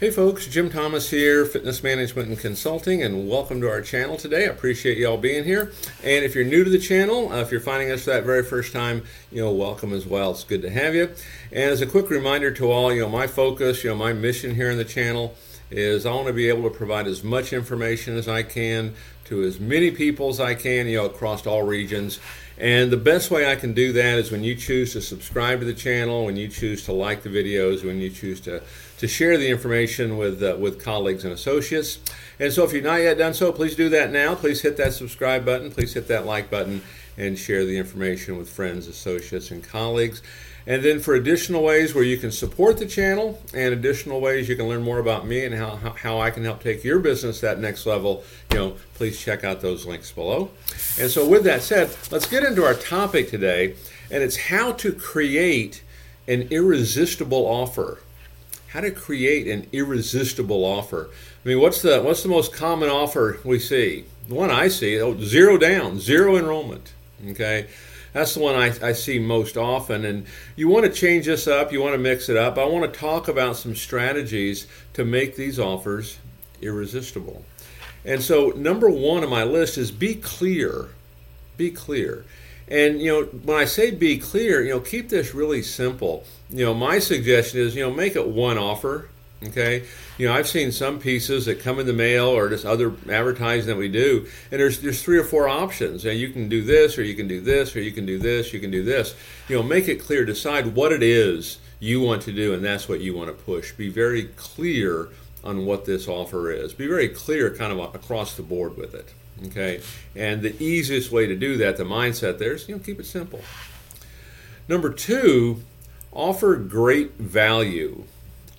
Hey folks, Jim Thomas here, Fitness Management and Consulting, and welcome to our channel today. I appreciate you all being here. And if you're new to the channel, uh, if you're finding us for that very first time, you know, welcome as well. It's good to have you. And as a quick reminder to all, you know, my focus, you know, my mission here in the channel is I want to be able to provide as much information as I can to as many people as I can, you know, across all regions. And the best way I can do that is when you choose to subscribe to the channel, when you choose to like the videos, when you choose to, to share the information with, uh, with colleagues and associates. And so if you've not yet done so, please do that now. Please hit that subscribe button, please hit that like button, and share the information with friends, associates, and colleagues. And then for additional ways where you can support the channel and additional ways you can learn more about me and how, how I can help take your business that next level, you know, please check out those links below. And so with that said, let's get into our topic today, and it's how to create an irresistible offer. How to create an irresistible offer. I mean, what's the what's the most common offer we see? The one I see, oh, zero down, zero enrollment. Okay that's the one I, I see most often. And you want to change this up, you want to mix it up. I want to talk about some strategies to make these offers irresistible. And so, number one on my list is be clear. Be clear. And you know, when I say be clear, you know, keep this really simple. You know, my suggestion is, you know, make it one offer. Okay, you know I've seen some pieces that come in the mail or just other advertising that we do, and there's there's three or four options. And you can do this, or you can do this, or you can do this, you can do this. You know, make it clear. Decide what it is you want to do, and that's what you want to push. Be very clear on what this offer is. Be very clear, kind of across the board with it. Okay, and the easiest way to do that, the mindset there is you know keep it simple. Number two, offer great value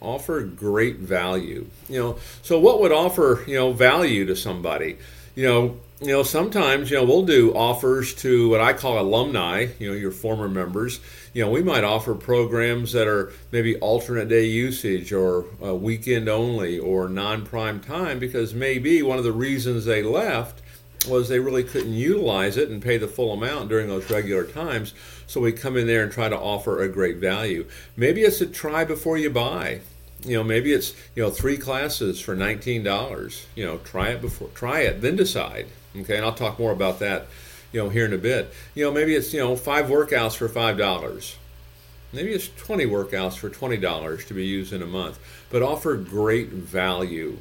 offer great value. You know, so what would offer you know value to somebody? You know, you know sometimes you know we'll do offers to what I call alumni. You know, your former members. You know, we might offer programs that are maybe alternate day usage or uh, weekend only or non-prime time because maybe one of the reasons they left was they really couldn't utilize it and pay the full amount during those regular times. So we come in there and try to offer a great value. Maybe it's a try before you buy. You know, maybe it's you know three classes for nineteen dollars. You know, try it before, try it, then decide. Okay, and I'll talk more about that. You know, here in a bit. You know, maybe it's you know five workouts for five dollars. Maybe it's 20 workouts for $20 to be used in a month, but offer great value,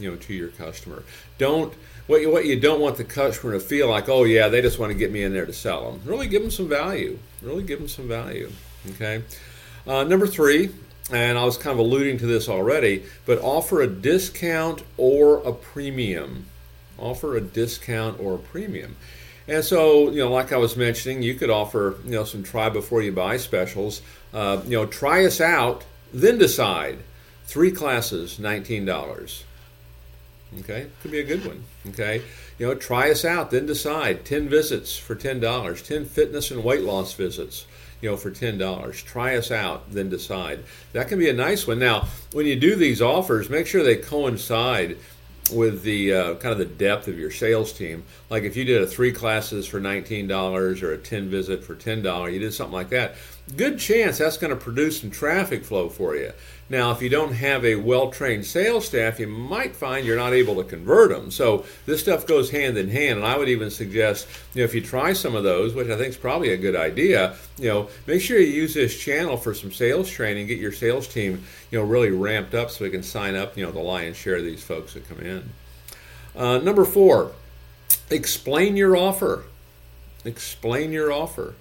you know, to your customer. Don't what you, what you don't want the customer to feel like, oh yeah, they just want to get me in there to sell them. Really give them some value. Really give them some value. Okay. Uh, number three, and I was kind of alluding to this already, but offer a discount or a premium. Offer a discount or a premium. And so, you know, like I was mentioning, you could offer, you know, some try before you buy specials. Uh, you know, try us out, then decide. Three classes, $19. Okay, could be a good one. Okay, you know, try us out, then decide. Ten visits for ten dollars. Ten fitness and weight loss visits. You know, for ten dollars. Try us out, then decide. That can be a nice one. Now, when you do these offers, make sure they coincide with the uh, kind of the depth of your sales team. Like if you did a three classes for nineteen dollars or a ten visit for ten dollars, you did something like that. Good chance that's going to produce some traffic flow for you. Now, if you don't have a well trained sales staff, you might find you're not able to convert them. So this stuff goes hand in hand. And I would even suggest, you know, if you try some of those, which I think is probably a good idea, you know, make sure you use this channel for some sales training, get your sales team, you know, really ramped up so we can sign up, you know, the lion's share of these folks that come in. Uh, number four, explain your offer. Explain your offer.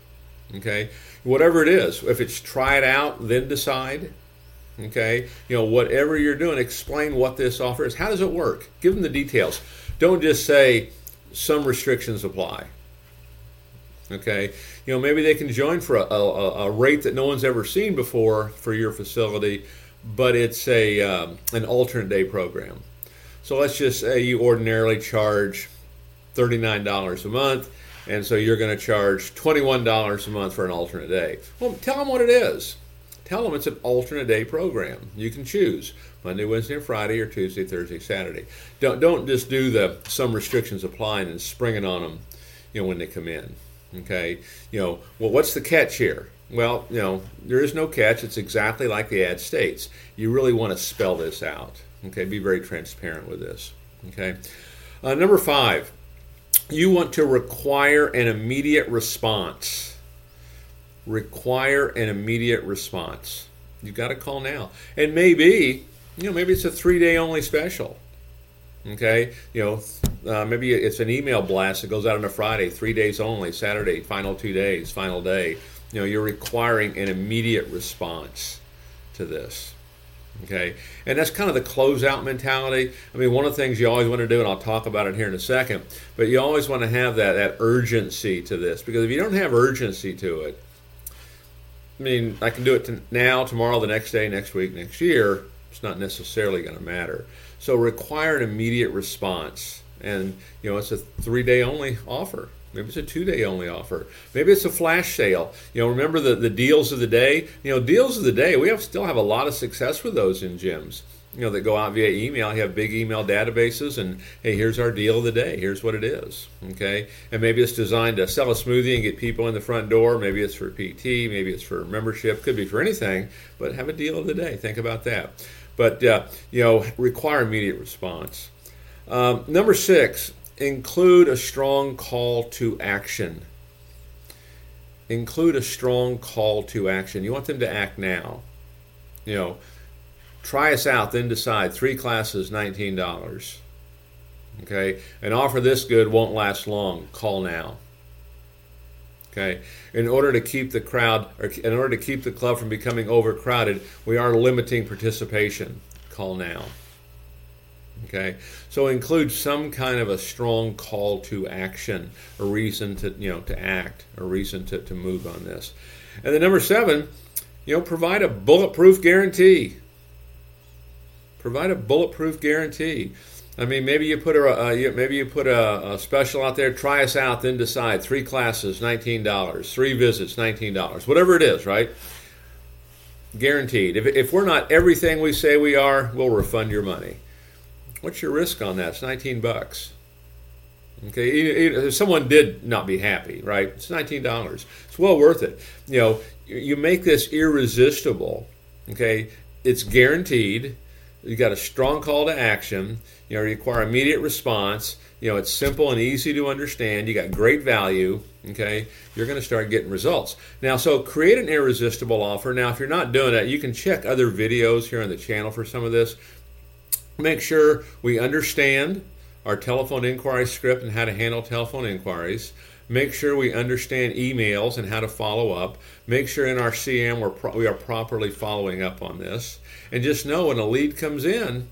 Okay, whatever it is. If it's try it out, then decide Okay, you know, whatever you're doing, explain what this offer is. How does it work? Give them the details. Don't just say some restrictions apply. Okay, you know, maybe they can join for a, a, a rate that no one's ever seen before for your facility, but it's a um, an alternate day program. So let's just say you ordinarily charge thirty nine dollars a month, and so you're going to charge twenty one dollars a month for an alternate day. Well, tell them what it is. Tell them it's an alternate day program. You can choose Monday, Wednesday, and Friday, or Tuesday, Thursday, Saturday. Don't don't just do the some restrictions applying and spring it on them, you know, when they come in. Okay, you know, well, what's the catch here? Well, you know, there is no catch. It's exactly like the ad states. You really want to spell this out. Okay, be very transparent with this. Okay. Uh, number five, you want to require an immediate response. Require an immediate response. You've got to call now. And maybe, you know, maybe it's a three day only special. Okay, you know, uh, maybe it's an email blast that goes out on a Friday, three days only, Saturday, final two days, final day. You know, you're requiring an immediate response to this. Okay, and that's kind of the closeout mentality. I mean, one of the things you always want to do, and I'll talk about it here in a second, but you always want to have that that urgency to this because if you don't have urgency to it, I mean, I can do it to now, tomorrow, the next day, next week, next year. It's not necessarily going to matter. So require an immediate response, and you know it's a three day only offer. Maybe it's a two day only offer. Maybe it's a flash sale. You know, remember the, the deals of the day? You know, deals of the day, we have still have a lot of success with those in gyms. You know, that go out via email. You have big email databases, and hey, here's our deal of the day. Here's what it is. Okay, and maybe it's designed to sell a smoothie and get people in the front door. Maybe it's for PT. Maybe it's for membership. Could be for anything. But have a deal of the day. Think about that. But uh, you know, require immediate response. Um, number six, include a strong call to action. Include a strong call to action. You want them to act now. You know, try us out, then decide. Three classes, $19. Okay? An offer this good won't last long. Call now. Okay? In order to keep the crowd, or in order to keep the club from becoming overcrowded, we are limiting participation. Call now. Okay, so include some kind of a strong call to action, a reason to you know to act, a reason to, to move on this. And then number seven, you know, provide a bulletproof guarantee. Provide a bulletproof guarantee. I mean, maybe you put a maybe you put a, a, special out there. Try us out, then decide. Three classes, nineteen dollars. Three visits, nineteen dollars. Whatever it is, right? Guaranteed. If, if we're not everything we say we are, we'll refund your money. What's your risk on that? It's 19 bucks. Okay, if someone did not be happy, right? It's $19. It's well worth it. You know, you make this irresistible. Okay, it's guaranteed. You got a strong call to action. You know, require immediate response. You know, it's simple and easy to understand. You got great value. Okay, you're going to start getting results. Now, so create an irresistible offer. Now, if you're not doing that, you can check other videos here on the channel for some of this make sure we understand our telephone inquiry script and how to handle telephone inquiries. Make sure we understand emails and how to follow up. Make sure in our CM we're pro- we are properly following up on this. And just know when a lead comes in,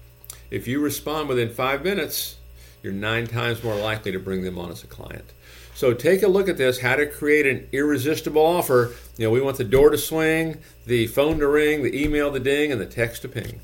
if you respond within five minutes, you're nine times more likely to bring them on as a client. So take a look at this how to create an irresistible offer. You know, we want the door to swing, the phone to ring, the email to ding, and the text to ping.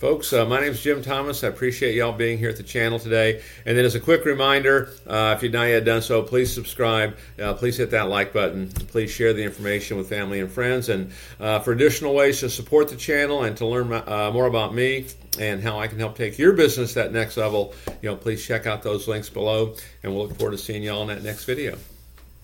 Folks, uh, my name is Jim Thomas. I appreciate y'all being here at the channel today. And then, as a quick reminder, uh, if you've not yet done so, please subscribe. Uh, please hit that like button. Please share the information with family and friends. And uh, for additional ways to support the channel and to learn uh, more about me and how I can help take your business that next level, you know, please check out those links below. And we'll look forward to seeing y'all in that next video.